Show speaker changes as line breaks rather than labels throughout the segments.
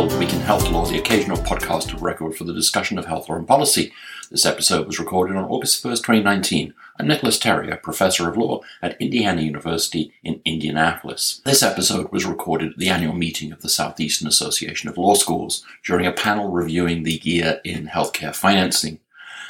Week in Health Law, the occasional podcast of record for the discussion of health law and policy. This episode was recorded on August 1st, 2019. I'm Nicholas Terry, professor of law at Indiana University in Indianapolis. This episode was recorded at the annual meeting of the Southeastern Association of Law Schools during a panel reviewing the year in healthcare financing.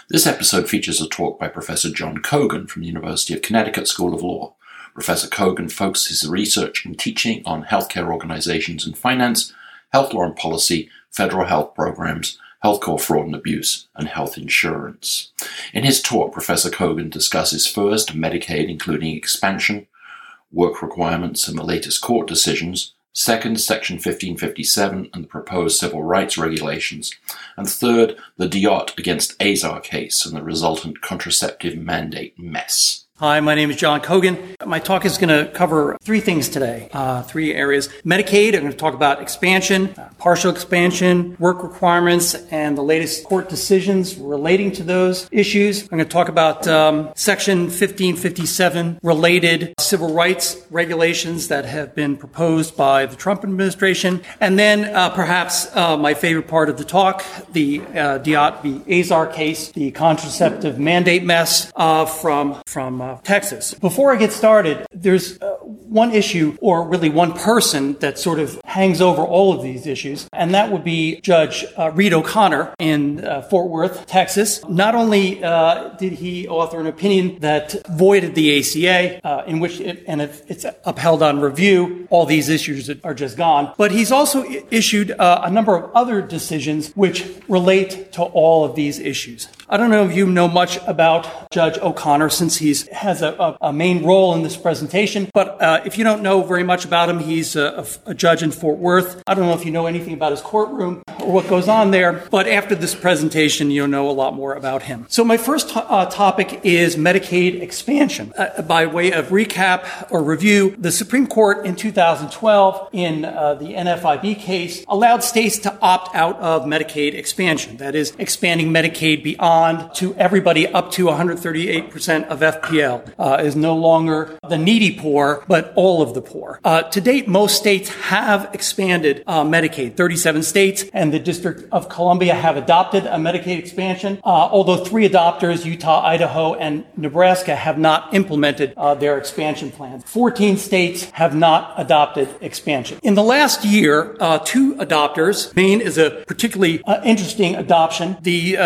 This episode features a talk by Professor John Cogan from the University of Connecticut School of Law. Professor Cogan focuses his research and teaching on healthcare organizations and finance health law and policy, federal health programs, healthcare fraud and abuse, and health insurance. In his talk, Professor Cogan discusses first Medicaid, including expansion, work requirements, and the latest court decisions. Second, Section 1557 and the proposed civil rights regulations. And third, the DeOtte against Azar case and the resultant contraceptive mandate mess.
Hi, my name is John Cogan. My talk is going to cover three things today, uh, three areas. Medicaid, I'm going to talk about expansion, uh, partial expansion, work requirements, and the latest court decisions relating to those issues. I'm going to talk about um, Section 1557 related civil rights regulations that have been proposed by the Trump administration. And then uh, perhaps uh, my favorite part of the talk, the uh, DeOtte v. Azar case, the contraceptive mandate mess uh, from, from Texas. Before I get started, there's uh, one issue, or really one person, that sort of hangs over all of these issues, and that would be Judge uh, Reed O'Connor in uh, Fort Worth, Texas. Not only uh, did he author an opinion that voided the ACA, uh, in which, it, and if it's upheld on review, all these issues are just gone, but he's also issued uh, a number of other decisions which relate to all of these issues. I don't know if you know much about Judge O'Connor since he has a, a, main role in this presentation, but uh, if you don't know very much about him, he's a, a, judge in Fort Worth. I don't know if you know anything about his courtroom or what goes on there, but after this presentation, you'll know a lot more about him. So my first to- uh, topic is Medicaid expansion. Uh, by way of recap or review, the Supreme Court in 2012 in uh, the NFIB case allowed states to opt out of Medicaid expansion. That is expanding Medicaid beyond to everybody up to 138% of FPL uh, is no longer the needy poor, but all of the poor. Uh, to date, most states have expanded uh, Medicaid. 37 states and the District of Columbia have adopted a Medicaid expansion, uh, although three adopters, Utah, Idaho, and Nebraska, have not implemented uh, their expansion plans. 14 states have not adopted expansion. In the last year, uh, two adopters, Maine is a particularly interesting adoption. The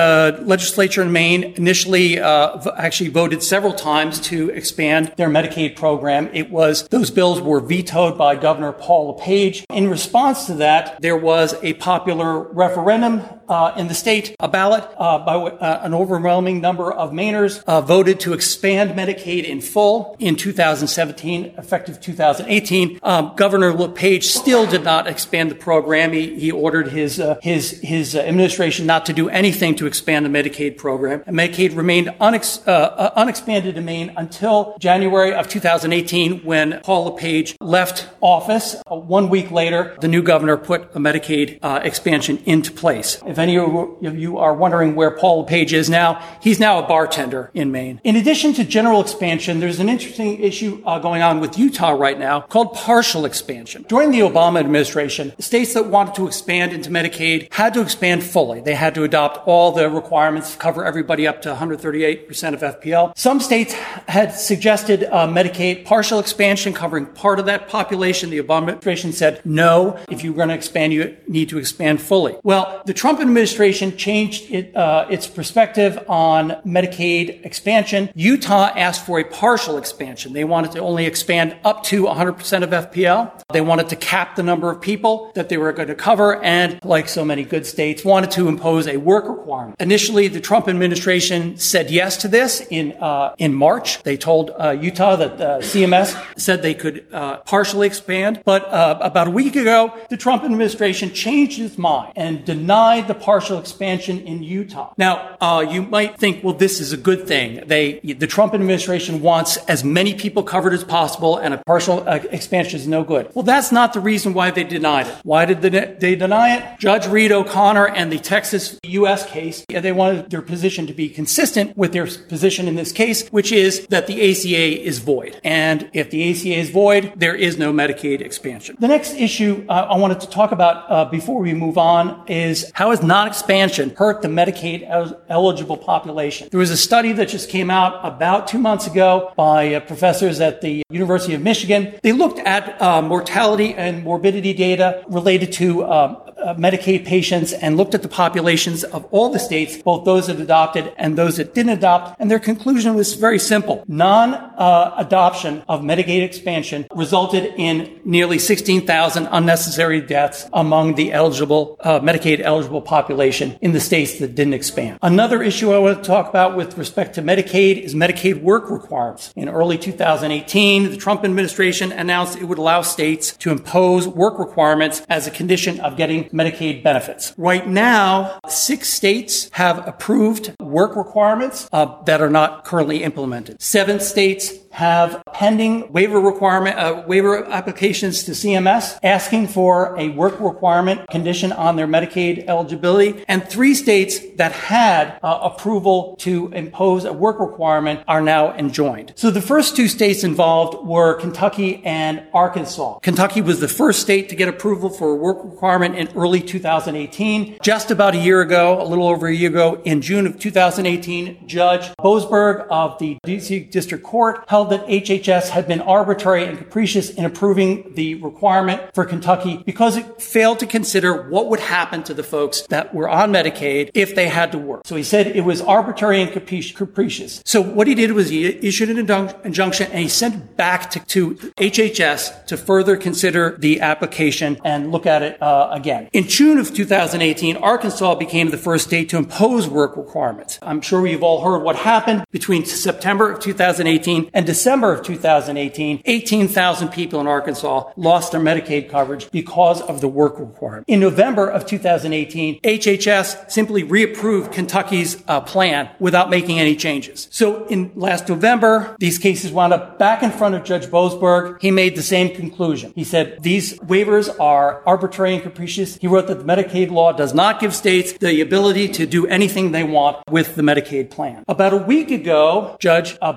legislature legislature in Maine initially uh, actually voted several times to expand their Medicaid program. It was those bills were vetoed by Governor Paul LePage. In response to that, there was a popular referendum uh, in the state, a ballot uh, by uh, an overwhelming number of Mainers uh, voted to expand Medicaid in full in 2017, effective 2018. Um, Governor LePage still did not expand the program. He, he ordered his uh, his his administration not to do anything to expand the Medicaid program. And Medicaid remained unex- uh, uh, unexpanded in Maine until January of 2018, when Paul LePage left office. Uh, one week later, the new governor put a Medicaid expansion into place. If any of you are wondering where Paul LePage is now, he's now a bartender in Maine. In addition to general expansion, there's an interesting issue uh, going on with Utah right now called partial expansion. During the Obama administration, states that wanted to expand into Medicaid had to expand fully. They had to adopt all the requirements cover everybody up to 138% of FPL. Some states had suggested uh, Medicaid partial expansion covering part of that population. The Obama administration said, no, if you're going to expand, you need to expand fully. Well, the Trump administration changed it, uh, its perspective on Medicaid expansion. Utah asked for a partial expansion. They wanted to only expand up to 100% of FPL. They wanted to cap the number of people that they were going to cover, and like so many good states, wanted to impose a work requirement. Initially, the Trump administration said yes to this in uh, in March. They told uh, Utah that uh, CMS said they could uh, partially expand, but uh, about a week ago, the Trump administration changed its mind and denied the partial expansion in Utah. Now, uh, you might think, well, this is a good thing. They, the Trump administration wants as many people covered as possible, and a partial expansion is no good. Well, that's not the reason why they denied it. Why did they deny it? Judge Reed O'Connor and the Texas U.S. case, they wanted their position to be consistent with their position in this case, which is that the ACA is void. And if the ACA is void, there is no Medicaid expansion. The next issue uh, I wanted to talk about uh, before we move on is how has non-expansion hurt the Medicaid eligible population? There was a study that just came out about two months ago by uh, professors at the University of Michigan. They looked at uh, mortality and morbidity data related to um, uh, Medicaid patients and looked at the populations of all the states, both those that adopted and those that didn't adopt. And their conclusion was very simple. Non-adoption of Medicaid expansion resulted in nearly 16,000 unnecessary deaths among the eligible, uh, Medicaid eligible population in the states that didn't expand. Another issue I want to talk about with respect to Medicaid is Medicaid work requirements. In early 2018, the Trump administration announced it would allow states to impose work requirements as a condition of getting Medicaid benefits. Right now, six states have approved work requirements uh, that are not currently implemented. Seven states have pending waiver requirement, uh, waiver applications to CMS asking for a work requirement condition on their Medicaid eligibility. And three states that had uh, approval to impose a work requirement are now enjoined. So the first two states involved were Kentucky and Arkansas. Kentucky was the first state to get approval for a work requirement in early 2018. Just about a year ago, a little over a year ago, in June of 2018, Judge Boasberg of the DC District Court held held that HHS had been arbitrary and capricious in approving the requirement for Kentucky because it failed to consider what would happen to the folks that were on Medicaid if they had to work. So he said it was arbitrary and capricious. So what he did was he issued an injunction and he sent back to, to HHS to further consider the application and look at it uh, again. In June of 2018, Arkansas became the first state to impose work requirements. I'm sure we've all heard what happened between September of 2018 and December of 2018, 18,000 people in Arkansas lost their Medicaid coverage because of the work requirement. In November of 2018, HHS simply reapproved Kentucky's uh, plan without making any changes. So in last November, these cases wound up back in front of Judge Boasberg. He made the same conclusion. He said these waivers are arbitrary and capricious. He wrote that the Medicaid law does not give states the ability to do anything they want with the Medicaid plan. About a week ago, Judge uh,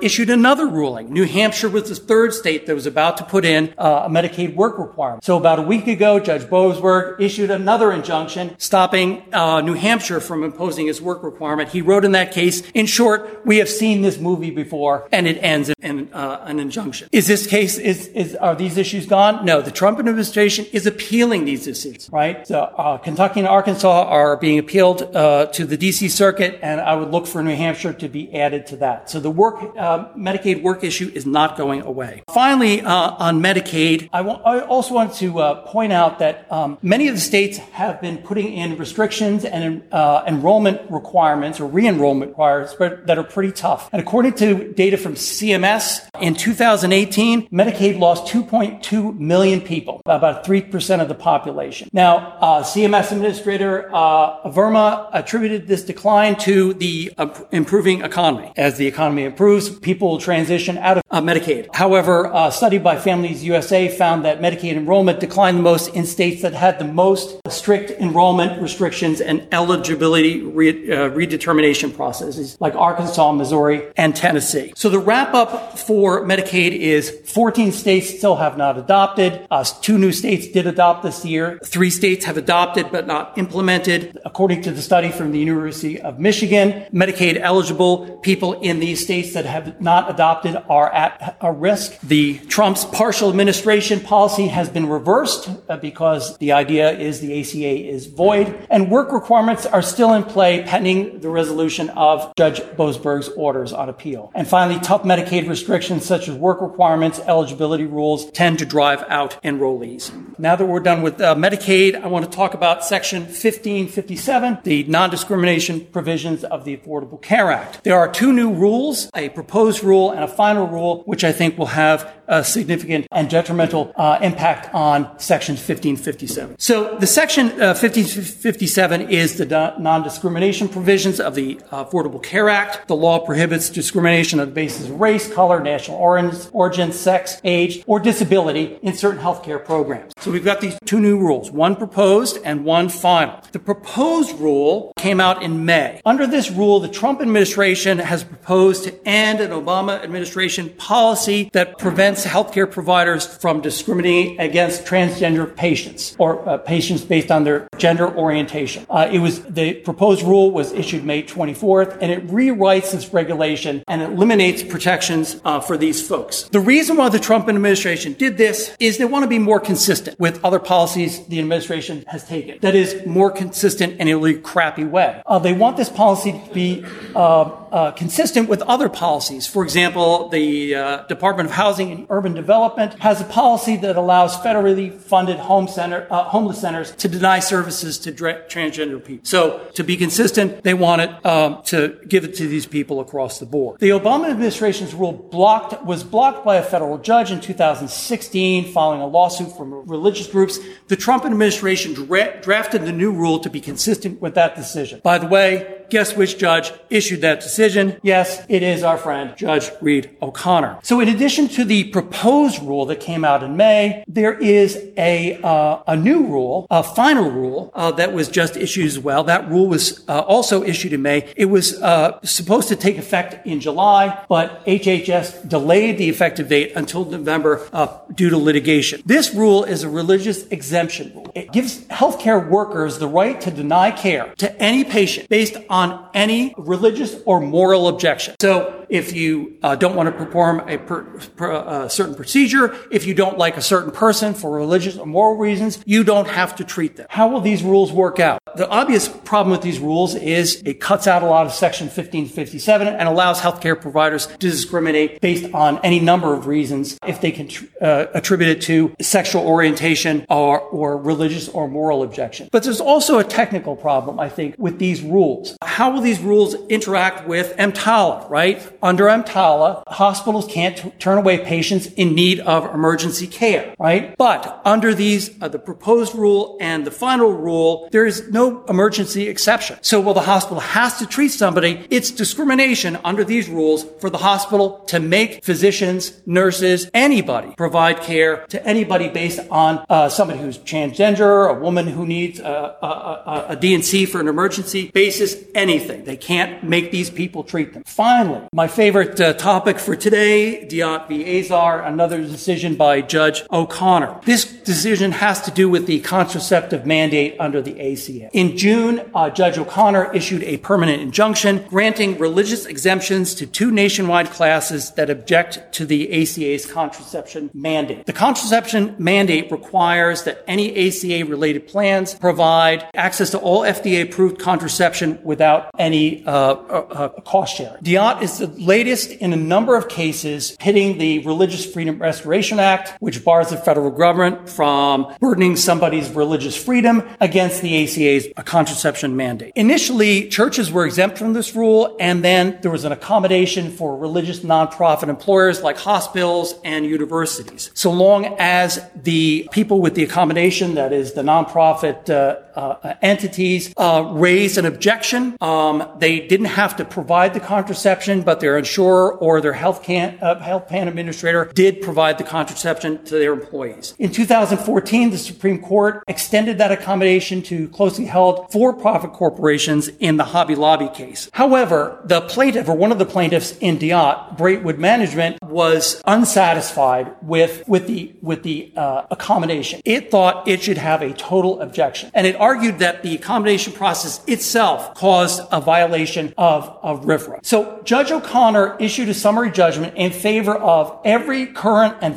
issued another another ruling. New Hampshire was the third state that was about to put in uh, a Medicaid work requirement. So about a week ago, Judge Boasberg issued another injunction stopping uh, New Hampshire from imposing its work requirement. He wrote in that case, in short, we have seen this movie before, and it ends in uh, an injunction. Is this case is, is are these issues gone? No, the Trump administration is appealing these decisions. Right? So uh, Kentucky and Arkansas are being appealed uh, to the D.C. Circuit, and I would look for New Hampshire to be added to that. So the work uh, Medicaid Medicaid work issue is not going away. Finally, uh, on Medicaid, I, also want to uh, point out that um, many of the states have been putting in restrictions and uh, enrollment requirements or re-enrollment requirements that are pretty tough. And according to data from CMS, in 2018, Medicaid lost 2.2 million people, about 3% of the population. Now, uh, CMS Administrator uh, Verma attributed this decline to the uh, improving economy. As the economy improves, people transition out of uh, Medicaid. However, a study by Families USA found that Medicaid enrollment declined the most in states that had the most strict enrollment restrictions and eligibility re- uh, redetermination processes, like Arkansas, Missouri, and Tennessee. So the wrap up for Medicaid is 14 states still have not adopted. Uh, two new states did adopt this year. Three states have adopted but not implemented. According to the study from the University of Michigan, Medicaid eligible people in these states that have not adopted are at a risk. The Trump's partial administration policy has been reversed uh, because the idea is the ACA is void and work requirements are still in play pending the resolution of Judge Boasberg's orders on appeal. And finally, tough Medicaid restrictions such as work requirements, eligibility rules tend to drive out enrollees. Now that we're done with uh, Medicaid, I want to talk about Section 1557, the non-discrimination provisions of the Affordable Care Act. There are two new rules, a proposed rule and a final rule, which I think will have a significant and detrimental uh, impact on Section 1557. So the Section uh, 1557 is the non-discrimination provisions of the uh, Affordable Care Act. The law prohibits discrimination on the basis of race, color, national origin, sex, age, or disability in certain healthcare programs. So we've got these two new rules, one proposed and one final. The proposed rule came out in May. Under this rule, the Trump administration has proposed to end an Obama administration policy that prevents healthcare providers from discriminating against transgender patients or uh, patients based on their gender orientation. Uh, it was the proposed rule was issued May 24th, and it rewrites this regulation and eliminates protections uh, for these folks. The reason why the Trump administration did this is they want to be more consistent with other policies the administration has taken. That is more consistent in a really crappy way. Uh, they want this policy to be uh, uh, consistent with other policies. For example, the Department of Housing and Urban Development has a policy that allows federally funded home center, uh, homeless centers to deny services to dra- transgender people. So, to be consistent, they want it um, to give it to these people across the board. The Obama administration's rule blocked was blocked by a federal judge in 2016 following a lawsuit from religious groups. The Trump administration dra- drafted the new rule to be consistent with that decision. By the way, guess which judge issued that decision? Yes, it is our friend, Judge Reed O'Connor. So in addition to the proposed rule that came out in May, there is a, uh, a new rule, a final rule, uh, that was just issued as well. That rule was uh, also issued in May. It was uh, supposed to take effect in July, but HHS delayed the effective date until November uh, due to litigation. This rule is a religious exemption rule. It gives healthcare workers the right to deny care to any patient based on any religious or moral objection. So if you uh, don't want to perform a, per, per, a certain procedure, if you don't like a certain person for religious or moral reasons, you don't have to treat them. How will these rules work out? The obvious problem with these rules is it cuts out a lot of Section 1557 and allows healthcare providers to discriminate based on any number of reasons if they can uh, attribute it to sexual orientation or, or religious or moral objection. But there's also a technical problem, I think, with these rules. How will these rules interact with EMTALA, right? Under EMTALA, hospitals can't t- turn away patients in need of emergency care, right? But under these, uh, the proposed rule and the final rule, there is no emergency exception. So while the hospital has to treat somebody, it's discrimination under these rules for the hospital to make physicians, nurses, anybody provide care to anybody based on uh, somebody who's transgender, a woman who needs a, a, a, a D&C for an emergency basis, anything. They can't make these people treat them. Finally, my favorite uh, topic for today, DeOtte v. Azar, another decision by Judge O'Connor. This decision has to do with the contraceptive mandate under the ACA. In June, uh, Judge O'Connor issued a permanent injunction granting religious exemptions to two nationwide classes that object to the ACA's contraception mandate. The contraception mandate requires that any ACA related plans provide access to all FDA approved contraception without any uh, uh, uh cost sharing. DeOtte is the latest in a number of cases hitting the Religious Freedom Restoration Act, which bars the federal government from burdening somebody's religious freedom against the ACA's contraception mandate. Initially, churches were exempt from this rule, and then there was an accommodation for religious nonprofit employers like hospitals and universities. So long as the people with the accommodation, that is the nonprofit uh, uh, entities, uh, raised an objection, um, they didn't have to provide the contraception, but their insurer or their health, can, uh, health plan administrator did provide the contraception to their employees. In 2014, the Supreme Court extended that accommodation to closely held for-profit corporations in the Hobby Lobby case. However, the plaintiff or one of the plaintiffs in DeOtte, Braidwood Management, was unsatisfied with, with the, with the uh, accommodation. It thought it should have a total objection. And it argued that the accommodation process itself caused a violation of, of RFRA. So Judge O'Connor issued a summary judgment in favor of every current and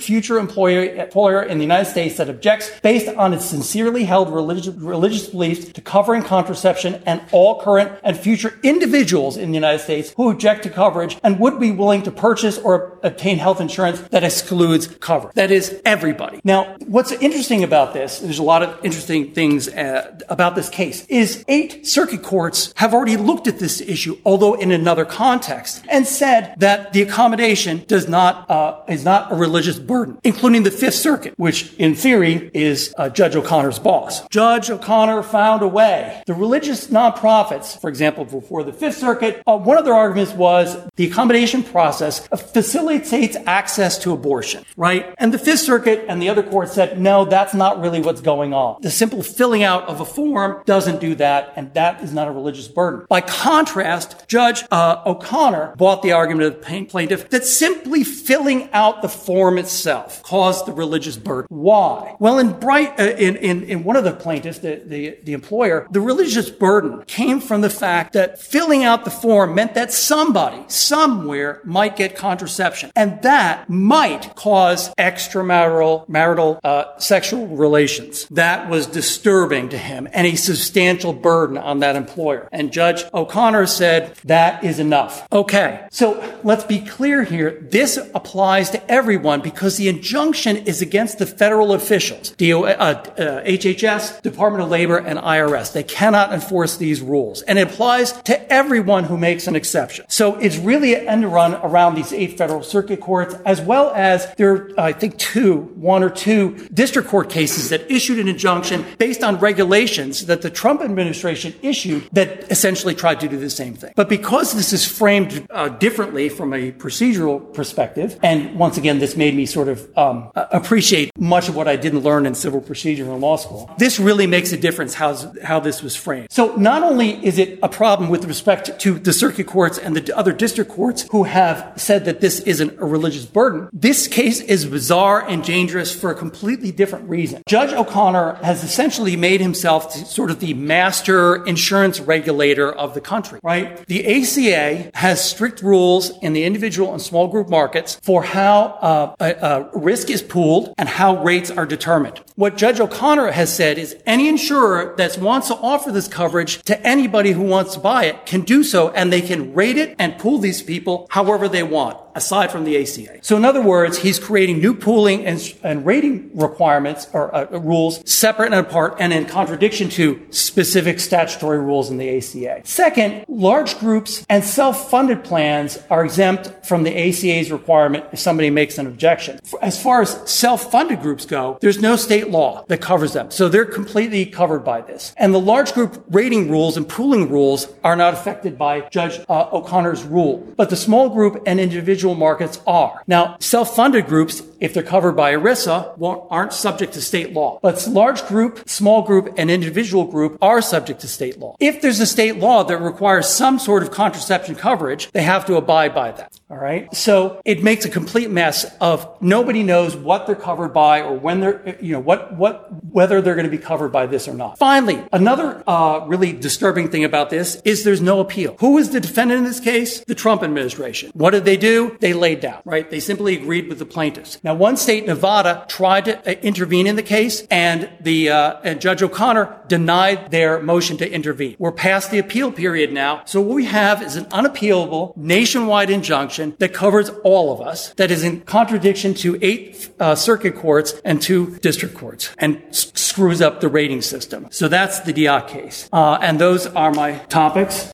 future employer, employer in the United States that objects based on its sincerely held religious, religious beliefs to covering contraception and all current and future individuals in the United States who object to coverage and would be willing to purchase or obtain health insurance that excludes coverage. That is everybody. Now, what's interesting about this, there's a lot of interesting things uh, about this case is eight circuit courts have already looked at this issue, although in another context, and said that the accommodation does not uh, is not a religious burden, including the Fifth Circuit, which in theory is uh, Judge O'Connor's boss. Judge O'Connor found a way. The religious nonprofits, for example, before the Fifth Circuit, uh, one of their arguments was the accommodation process facilitates access to abortion, right? And the Fifth Circuit and the other courts said, no, that's not really what's going on. The simple filling out of a form doesn't do that, and that is not a religious burden. By contrast, Judge uh, O'Connor bought the argument of the plaintiff that simply filling out the form itself caused the religious burden. Why? Well, in Bright, uh, in, in, in one of the plaintiffs, the, the, the employer, the religious burden came from the fact that filling out the form meant that somebody, somewhere, might get contraception. And that might cause extramarital marital uh, sexual relations. That was disturbing to him and a substantial burden on that employer. And Judge O'Connor said that is enough. Okay, so let's be clear here. This applies to everyone because the injunction is against the federal officials, DO, uh, uh, HHS, Department of Labor, and IRS. They cannot enforce these rules. And it applies to everyone who makes an exception. So it's really an end run around these eight federal circuit courts, as well as there are, I think, two, one or two district court cases that issued an injunction based on regulations that the Trump administration issued that essentially tried to do the same thing. But because this is framed uh, differently from a procedural perspective, and once again, this made me sort of um, appreciate much of what I didn't learn in civil procedure in law school. This really makes a difference how, how this was framed. So not only is it a problem with respect to the circuit courts and the other district courts who have said that this isn't a religious burden, this case is bizarre and dangerous for a completely different reason. Judge O'Connor has essentially made himself sort of the master insurance regulator of the country, right? The ACA has strict rules in the individual and small group markets for how uh, risk is pooled and how rates are determined. What Judge O'Connor has said is any insurer that wants to offer this coverage to anybody who wants to buy it can do so and they can rate it and pool these people however they want aside from the ACA. So in other words, he's creating new pooling and, and rating requirements or uh, rules separate and apart and in contradiction to specific statutory rules in the ACA. Second, large groups and self-funded plans are exempt from the ACA's requirement if somebody makes an objection. As far as self-funded groups go, there's no state law that covers them. So they're completely covered by this. And the large group rating rules and pooling rules are not affected by Judge uh, O'Connor's rule. But the small group and individual individual markets are. Now, self-funded groups, if they're covered by ERISA, aren't subject to state law. But large group, small group, and individual group are subject to state law. If there's a state law that requires some sort of contraception coverage, they have to abide by that. All right. So it makes a complete mess of nobody knows what they're covered by or when they're, you know, what, what, whether they're going to be covered by this or not. Finally, another uh, really disturbing thing about this is there's no appeal. Who is the defendant in this case? The Trump administration. What did they do? They laid down, right? They simply agreed with the plaintiffs. Now, one state, Nevada, tried to uh, intervene in the case, and the uh, and Judge O'Connor denied their motion to intervene. We're past the appeal period now, so what we have is an unappealable nationwide injunction that covers all of us, that is in contradiction to eight uh, circuit courts and two district courts, and s- screws up the rating system. So that's the DeOtte case, uh, and those are my topics.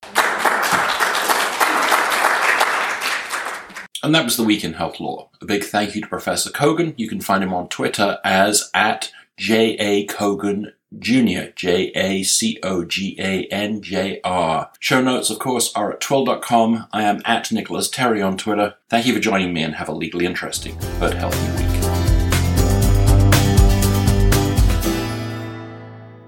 And that was the week in health law. A big thank you to Professor Cogan. You can find him on Twitter as at J.A. Cogan Jr., J A C O G A N J R. Show notes, of course, are at twill.com. I am at Nicholas Terry on Twitter. Thank you for joining me and have a legally interesting but healthy week.